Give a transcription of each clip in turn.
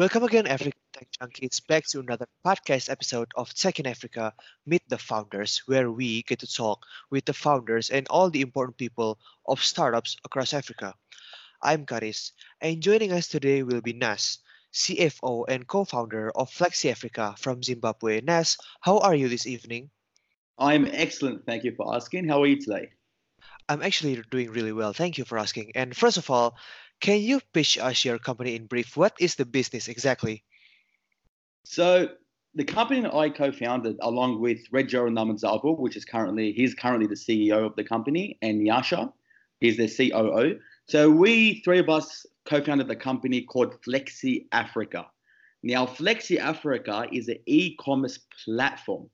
Welcome again, African Tech Junkies, back to another podcast episode of Tech in Africa Meet the Founders, where we get to talk with the founders and all the important people of startups across Africa. I'm Karis, and joining us today will be Nass, CFO and co founder of Flexi Africa from Zimbabwe. Nass, how are you this evening? I'm excellent. Thank you for asking. How are you today? I'm actually doing really well. Thank you for asking. And first of all, can you pitch us your company in brief? What is the business exactly? So the company that I co-founded along with Redgerald Namadzabo, which is currently he's currently the CEO of the company, and Nyasha, he's the COO. So we three of us co-founded the company called Flexi Africa. Now, Flexi Africa is an e-commerce platform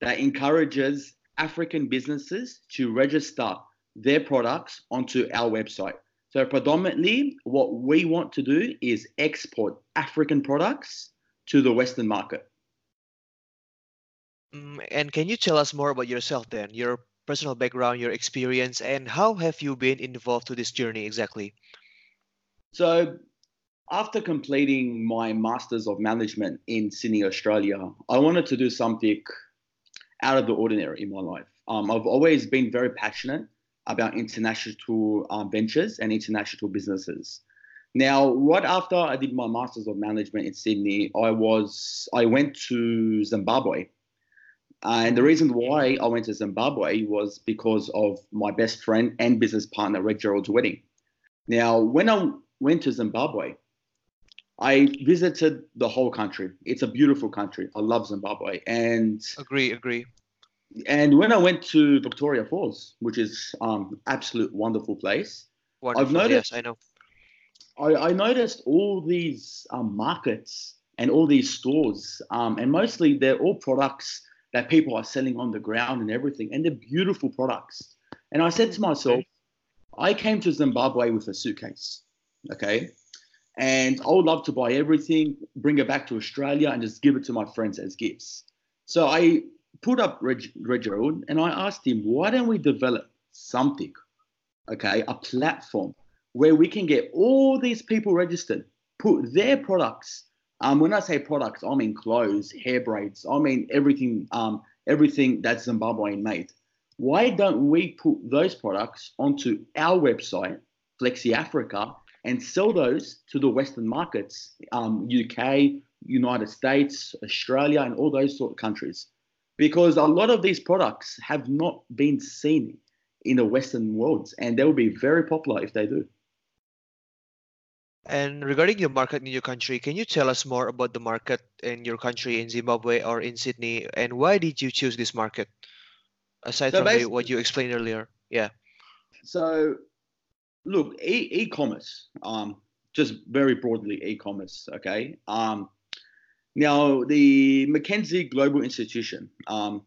that encourages African businesses to register their products onto our website. So predominantly, what we want to do is export African products to the Western market. Mm, and can you tell us more about yourself then, your personal background, your experience, and how have you been involved to this journey exactly? So after completing my Masters of Management in Sydney, Australia, I wanted to do something out of the ordinary in my life. Um, I've always been very passionate about international um, ventures and international businesses. Now, right after I did my Masters of Management in Sydney, I was I went to Zimbabwe. And the reason why I went to Zimbabwe was because of my best friend and business partner, Red Gerald's wedding. Now, when I went to Zimbabwe, I visited the whole country. It's a beautiful country. I love Zimbabwe. And agree, agree and when I went to Victoria Falls, which is um absolute wonderful place, wonderful, I've noticed. Yes, I know. I, I noticed all these um, markets and all these stores, um, and mostly they're all products that people are selling on the ground and everything, and they're beautiful products. And I said to myself, I came to Zimbabwe with a suitcase, okay, and I would love to buy everything, bring it back to Australia, and just give it to my friends as gifts. So I put up Reg, Reginald and I asked him, why don't we develop something, okay, a platform where we can get all these people registered, put their products. Um, when I say products, I mean clothes, hair braids, I mean everything, um, everything that's Zimbabwean made. Why don't we put those products onto our website, Flexi Africa, and sell those to the Western markets, um, UK, United States, Australia, and all those sort of countries? because a lot of these products have not been seen in the Western worlds, and they will be very popular if they do. And regarding your market in your country, can you tell us more about the market in your country in Zimbabwe or in Sydney, and why did you choose this market? Aside so from what you explained earlier, yeah. So, look, e- e-commerce, um, just very broadly, e-commerce. Okay, um, now, the McKinsey Global Institution, um,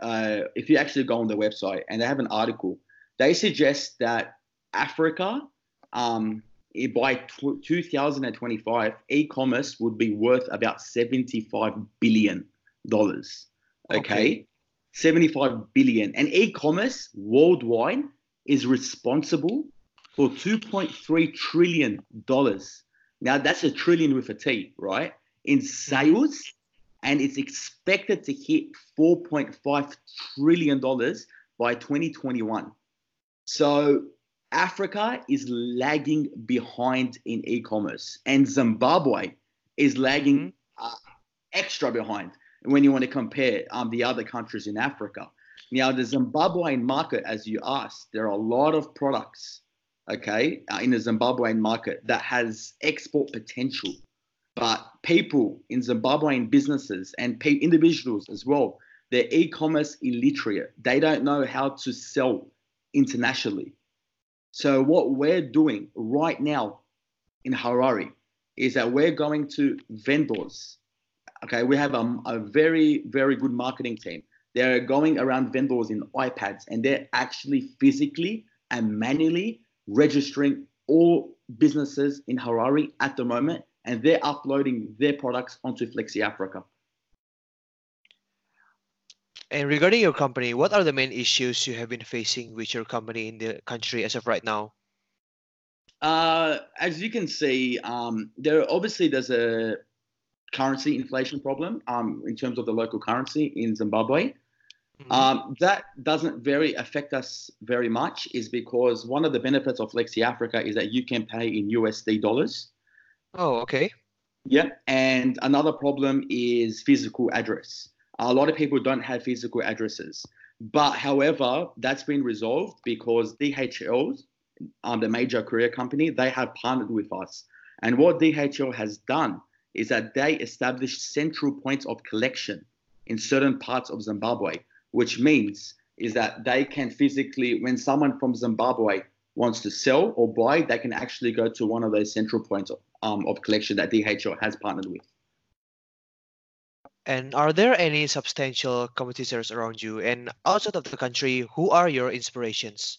uh, if you actually go on their website and they have an article, they suggest that Africa, um, by t- 2025, e-commerce would be worth about 75 billion dollars. Okay? okay, 75 billion, and e-commerce worldwide is responsible for 2.3 trillion dollars. Now that's a trillion with a T, right? in sales, and it's expected to hit $4.5 trillion by 2021. So Africa is lagging behind in e commerce, and Zimbabwe is lagging mm-hmm. uh, extra behind when you want to compare um, the other countries in Africa. Now, the Zimbabwean market, as you asked, there are a lot of products, okay, uh, in the Zimbabwean market that has export potential. But people in Zimbabwean businesses and individuals as well, they're e-commerce illiterate. They don't know how to sell internationally. So what we're doing right now in Harare is that we're going to vendors. Okay, we have a, a very, very good marketing team. They're going around vendors in iPads and they're actually physically and manually registering all businesses in Harare at the moment and they're uploading their products onto Flexi Africa. And regarding your company, what are the main issues you have been facing with your company in the country as of right now? Uh, as you can see, um, there obviously there's a currency inflation problem um, in terms of the local currency in Zimbabwe. Mm-hmm. Um, that doesn't very affect us very much, is because one of the benefits of Flexi Africa is that you can pay in USD dollars. Oh, okay. Yeah, and another problem is physical address. A lot of people don't have physical addresses, but however, that's been resolved because DHL, um, the major courier company, they have partnered with us. And what DHL has done is that they established central points of collection in certain parts of Zimbabwe, which means is that they can physically, when someone from Zimbabwe wants to sell or buy, they can actually go to one of those central points of, um, of collection that DHL has partnered with. And are there any substantial competitors around you? And outside of the country, who are your inspirations?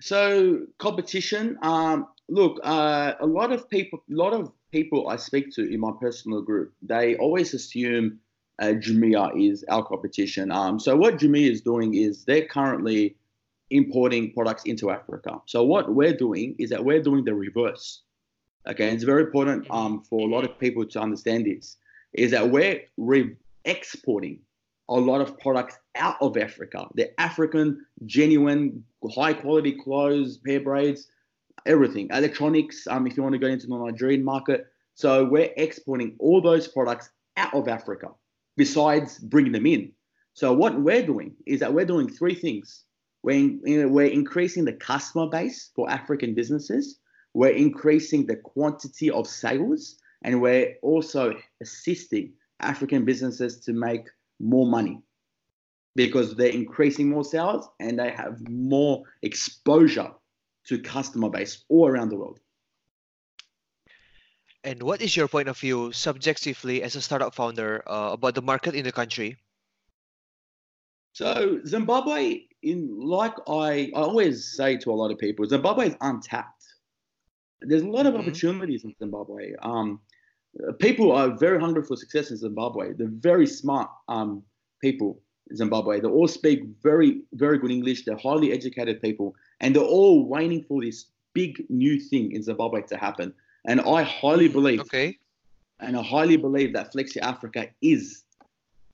So competition. Um, look, uh, a lot of people, a lot of people I speak to in my personal group, they always assume uh, Jumia is our competition. Um, so what Jumia is doing is they're currently importing products into Africa. So what we're doing is that we're doing the reverse. Okay, and it's very important um, for a lot of people to understand this is that we're re- exporting a lot of products out of Africa. The African, genuine, high quality clothes, pair braids, everything, electronics. Um, if you want to go into the Nigerian market, so we're exporting all those products out of Africa, besides bringing them in. So what we're doing is that we're doing three things. We're, in, we're increasing the customer base for African businesses. We're increasing the quantity of sales and we're also assisting African businesses to make more money because they're increasing more sales and they have more exposure to customer base all around the world. And what is your point of view subjectively as a startup founder uh, about the market in the country? So Zimbabwe, in like I, I always say to a lot of people, Zimbabwe is untapped. There's a lot of mm-hmm. opportunities in Zimbabwe. Um, people are very hungry for success in Zimbabwe. They're very smart um, people in Zimbabwe. They all speak very, very good English. They're highly educated people, and they're all waiting for this big new thing in Zimbabwe to happen. And I highly believe, okay, and I highly believe that Flexi Africa is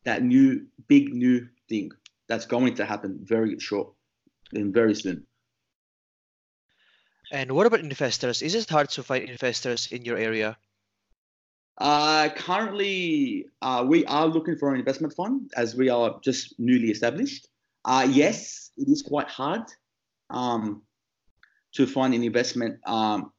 that new, big new thing that's going to happen very short and very soon. And what about investors? Is it hard to find investors in your area? Uh, currently, uh, we are looking for an investment fund as we are just newly established. Uh, yes, it is quite hard um, to find an investment, um,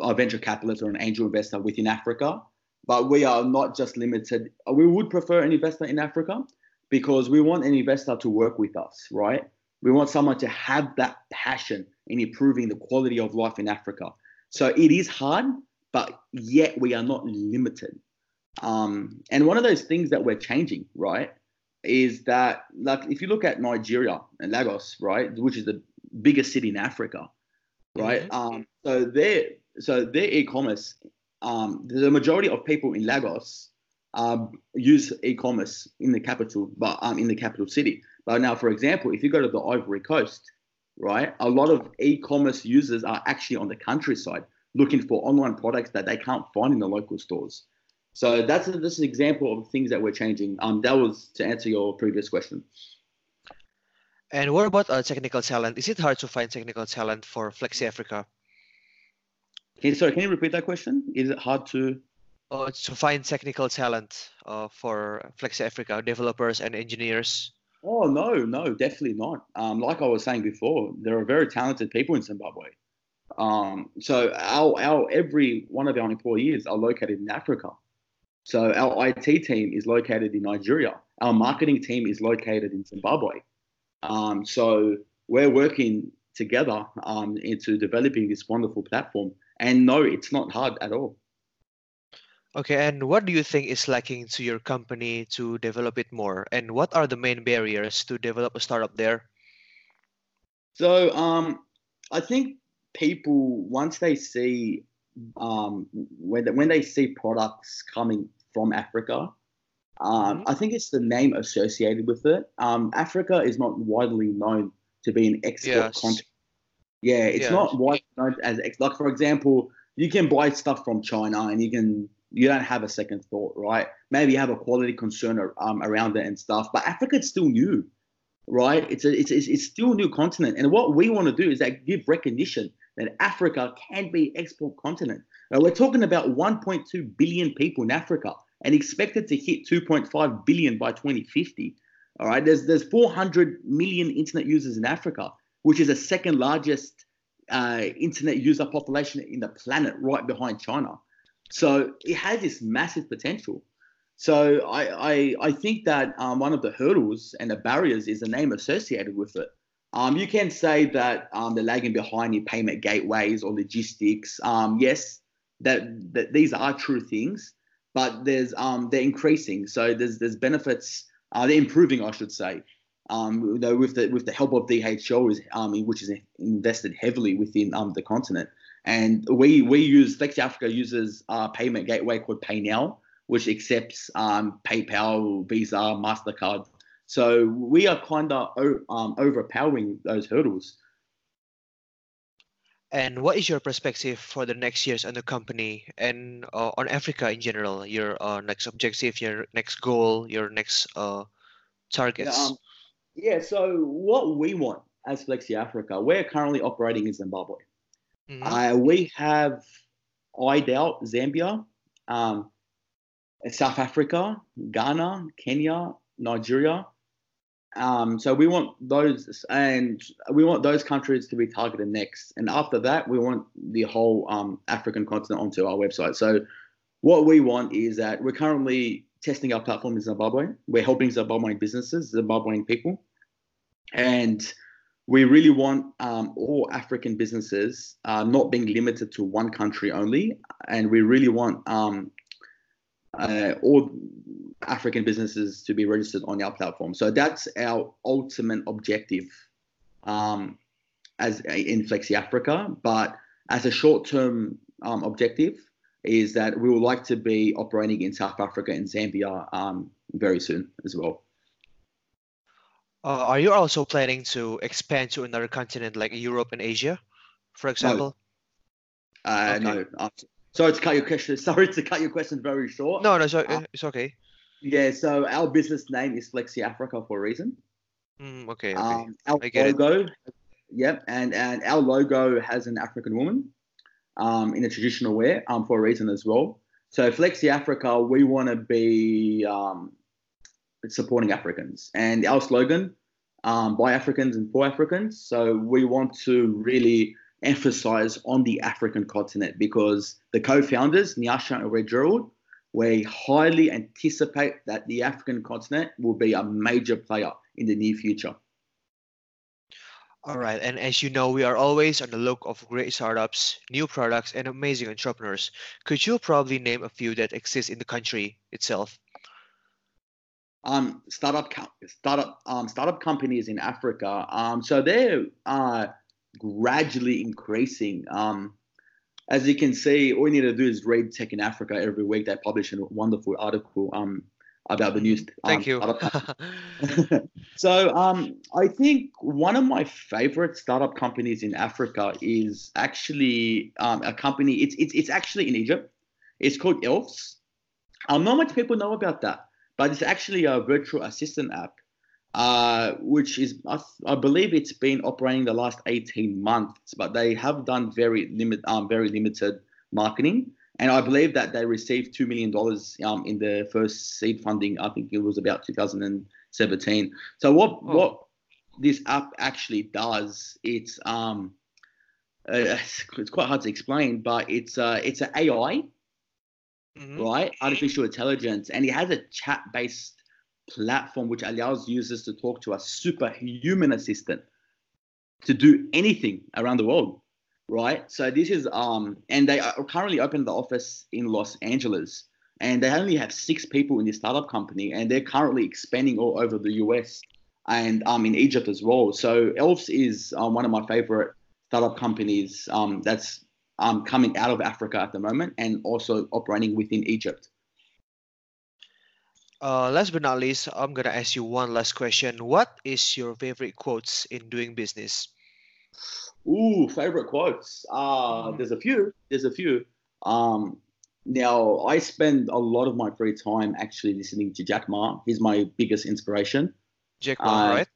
a venture capitalist or an angel investor within Africa. But we are not just limited. We would prefer an investor in Africa because we want an investor to work with us, right? We want someone to have that passion in improving the quality of life in Africa. So it is hard, but yet we are not limited. Um, and one of those things that we're changing, right, is that like if you look at Nigeria and Lagos, right, which is the biggest city in Africa, right? Mm-hmm. Um, so their so their e-commerce, um, the majority of people in Lagos um, use e-commerce in the capital, but um, in the capital city. But now, for example, if you go to the Ivory Coast, right, a lot of e-commerce users are actually on the countryside looking for online products that they can't find in the local stores. So that's this an example of things that we're changing. Um, that was to answer your previous question. And what about uh, technical talent? Is it hard to find technical talent for Flexi Africa? Okay, sorry, can you repeat that question? Is it hard to? Uh, to find technical talent uh, for Flexi Africa developers and engineers. Oh no, no, definitely not. Um, like I was saying before, there are very talented people in Zimbabwe. Um, so our, our every one of our employees are located in Africa. So our IT team is located in Nigeria. Our marketing team is located in Zimbabwe. Um, so we're working together um, into developing this wonderful platform. And no, it's not hard at all. Okay, and what do you think is lacking to your company to develop it more? And what are the main barriers to develop a startup there? So um, I think people once they see um, when they, when they see products coming from Africa, Um, Mhm. I think it's the name associated with it. Um, Africa is not widely known to be an export Yes. country. Yeah, it's Yes. not widely known as ex- like for example, you can buy stuff from China and you can you don't have a second thought, right? Maybe you have a quality concern um, around it and stuff, but Africa is still new, right? It's a it's, it's, it's still a new continent, and what we want to do is that give recognition that Africa can be export continent. Now, we're talking about 1.2 billion people in Africa and expected to hit 2.5 billion by 2050. All right, there's there's 400 million internet users in Africa, which is the second largest uh, internet user population in the planet, right behind China. So it has this massive potential. So I I, I think that um, one of the hurdles and the barriers is the name associated with it. Um, you can say that um, they're lagging behind in payment gateways or logistics. Um, yes, that, that these are true things, but there's um, they're increasing. So there's there's benefits. Uh, they're improving, I should say. Um, with the with the help of DHL, is um, which is invested heavily within um, the continent, and we we use Flexi Africa uses a payment gateway called PayNow, which accepts um, PayPal, Visa, Mastercard. So we are kind of um, overpowering those hurdles. And what is your perspective for the next years on the company and uh, on Africa in general? Your uh, next objective, your next goal, your next uh, targets. Um, yeah, so what we want as Flexi Africa, we're currently operating in Zimbabwe. Mhm. Uh, we have eyed out Zambia, um, South Africa, Ghana, Kenya, Nigeria. Um, so we want those, and we want those countries to be targeted next. And after that, we want the whole um, African continent onto our website. So what we want is that we're currently testing our platform in Zimbabwe. We're helping Zimbabwean businesses, Zimbabwean people, and we really want um, all African businesses uh, not being limited to one country only, and we really want um, uh, all African businesses to be registered on our platform. So that's our ultimate objective um, as in Flexi Africa. But as a short-term um, objective, is that we would like to be operating in South Africa and Zambia um, very soon as well. Uh, are you also planning to expand to another continent like Europe and Asia, for example? Uh, Okay. No, uh, sorry to cut your question. Sorry to cut your question very short. No, no, it's, o- Uh, it's okay. Yeah, so our business name is Flexi Africa for a reason. Mm, okay, okay. Um, our I get it. logo, yep, and and our logo has an African woman, um, in a traditional way um, for a reason as well. So Flexi Africa, we want to be um, supporting Africans, and our slogan, um, by Africans and for Africans. So we want to really emphasize on the African continent because the co-founders, Nyasha and Red Gerald, we highly anticipate that the African continent will be a major player in the near future. All right, and as you know, we are always on the look of great startups, new products, and amazing entrepreneurs. Could you probably name a few that exist in the country itself? um, startup startup um, startup companies in Africa. Um, so they're uh, gradually increasing. Um, as you can see, all you need to do is read Tech in Africa every week. They publish a wonderful article um, about the news. Thank you. so um, I think one of my favorite startup companies in Africa is actually um, a company. It's it's it's actually in Egypt. It's called Elves. Um, not much people know about that, but it's actually a virtual assistant app, uh, which is I, I believe it's been operating the last 18 months, but they have done very limit um, very limited marketing. And I believe that they received two million dollars um, in the first seed funding. I think it was about 2017. So what Oh. what this app actually does, it's um, uh, it's quite hard to explain, but it's uh, it's an AI, Mhm. right? Artificial intelligence, and it has a chat-based platform which allows users to talk to a superhuman assistant to do anything around the world right? So this is um, and they are currently open the office in Los Angeles, and they only have six people in this startup company, and they're currently expanding all over the US and um in Egypt as well. So Elves is um, one of my favorite startup companies um that's um coming out of Africa at the moment and also operating within Egypt. Uh, last but not least, I'm gonna ask you one last question. What is your favorite quotes in doing business? Ooh, favorite quotes. Uh, Mhm. there's a few. There's a few. Um, now I spend a lot of my free time actually listening to Jack Ma. He's my biggest inspiration. Jack Ma, Uh, right?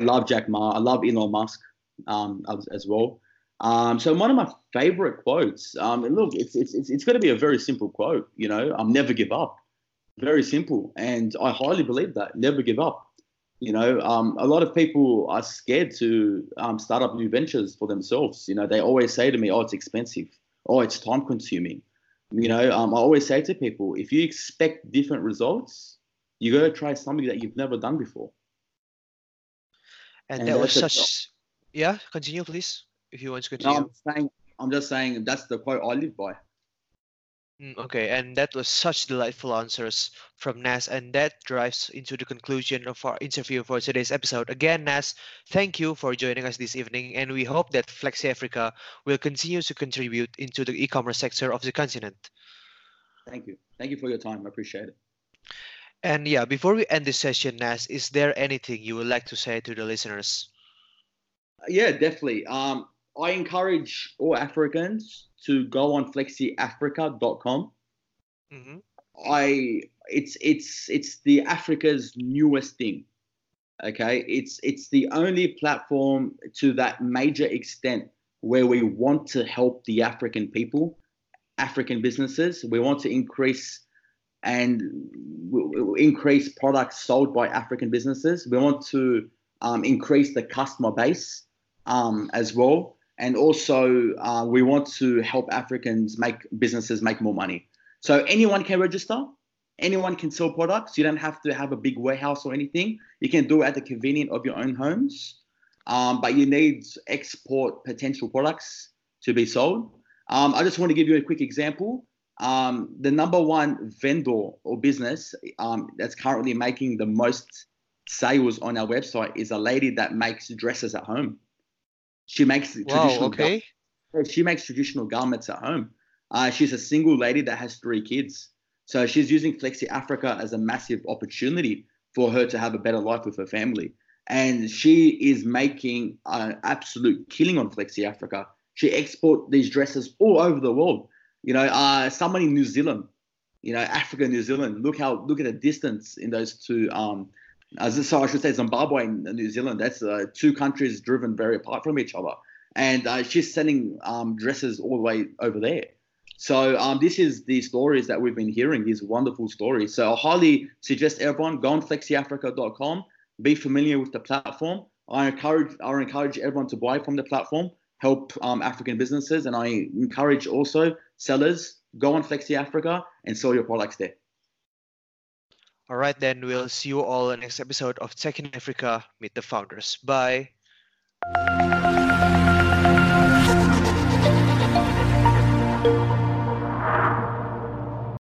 I love Jack Ma. I love Elon Musk um, as, as well. Um, so one of my favorite quotes. Um, and look, it's it's it's, it's going to be a very simple quote. You know, um, never give up. Very simple, and I highly believe that. Never give up. You know, um, a lot of people are scared to um, start up new ventures for themselves. You know, they always say to me, "Oh, it's expensive. Oh, it's time consuming." You know, um, I always say to people, if you expect different results, you got to try something that you've never done before. And And that was such. Yeah, continue, please, if you want to No, continue. I'm saying, I'm just saying that's the quote I live by. Mm, Okay, and that was such delightful answers from Nass, and that drives into the conclusion of our interview for today's episode. Again, Nass, thank you for joining us this evening, and we hope that Flexi Africa will continue to contribute into the e-commerce sector of the continent. Thank you. Thank you for your time. I appreciate it. And yeah, before we end this session, Nass, is there anything you would like to say to the listeners? Yeah, definitely. Um, I encourage all Africans to go on flexiafrica.com. hmm I it's it's it's the Africa's newest thing. Okay, it's it's the only platform to that major extent where we want to help the African people, African businesses. We want to increase and increase products sold by African businesses. We want to um, increase the customer base um, as well, and also uh, we want to help Africans make businesses make more money. So anyone can register. Anyone can sell products. You don't have to have a big warehouse or anything. You can do it at the convenience of your own homes. Um, but you need export potential products to be sold. Um, I just want to give you a quick example. Um, the number one vendor or business um, that's currently making the most sales on our website is a lady that makes dresses at home. She makes Wow, traditional gar- okay. she makes traditional garments at home. Uh, she's a single lady that has three kids. So she's using Flexi Africa as a massive opportunity for her to have a better life with her family. And she is making an absolute killing on Flexi Africa. She export these dresses all over the world. You know, uh, someone in New Zealand, you know, Africa, New Zealand. Look how look at the distance in those two. Um, as so I should say Zimbabwe and New Zealand. That's uh, two countries driven very apart from each other. And uh, she's sending um, dresses all the way over there. So um, this is the stories that we've been hearing, these wonderful stories. So I highly suggest everyone go on flexiafrica.com, be familiar with the platform. I encourage I encourage everyone to buy from the platform, help um, African businesses, and I encourage also sellers go on Flexi Africa and sell your products there. All right, then we'll see you all in the next episode of Tech in Africa. Meet the founders. Bye.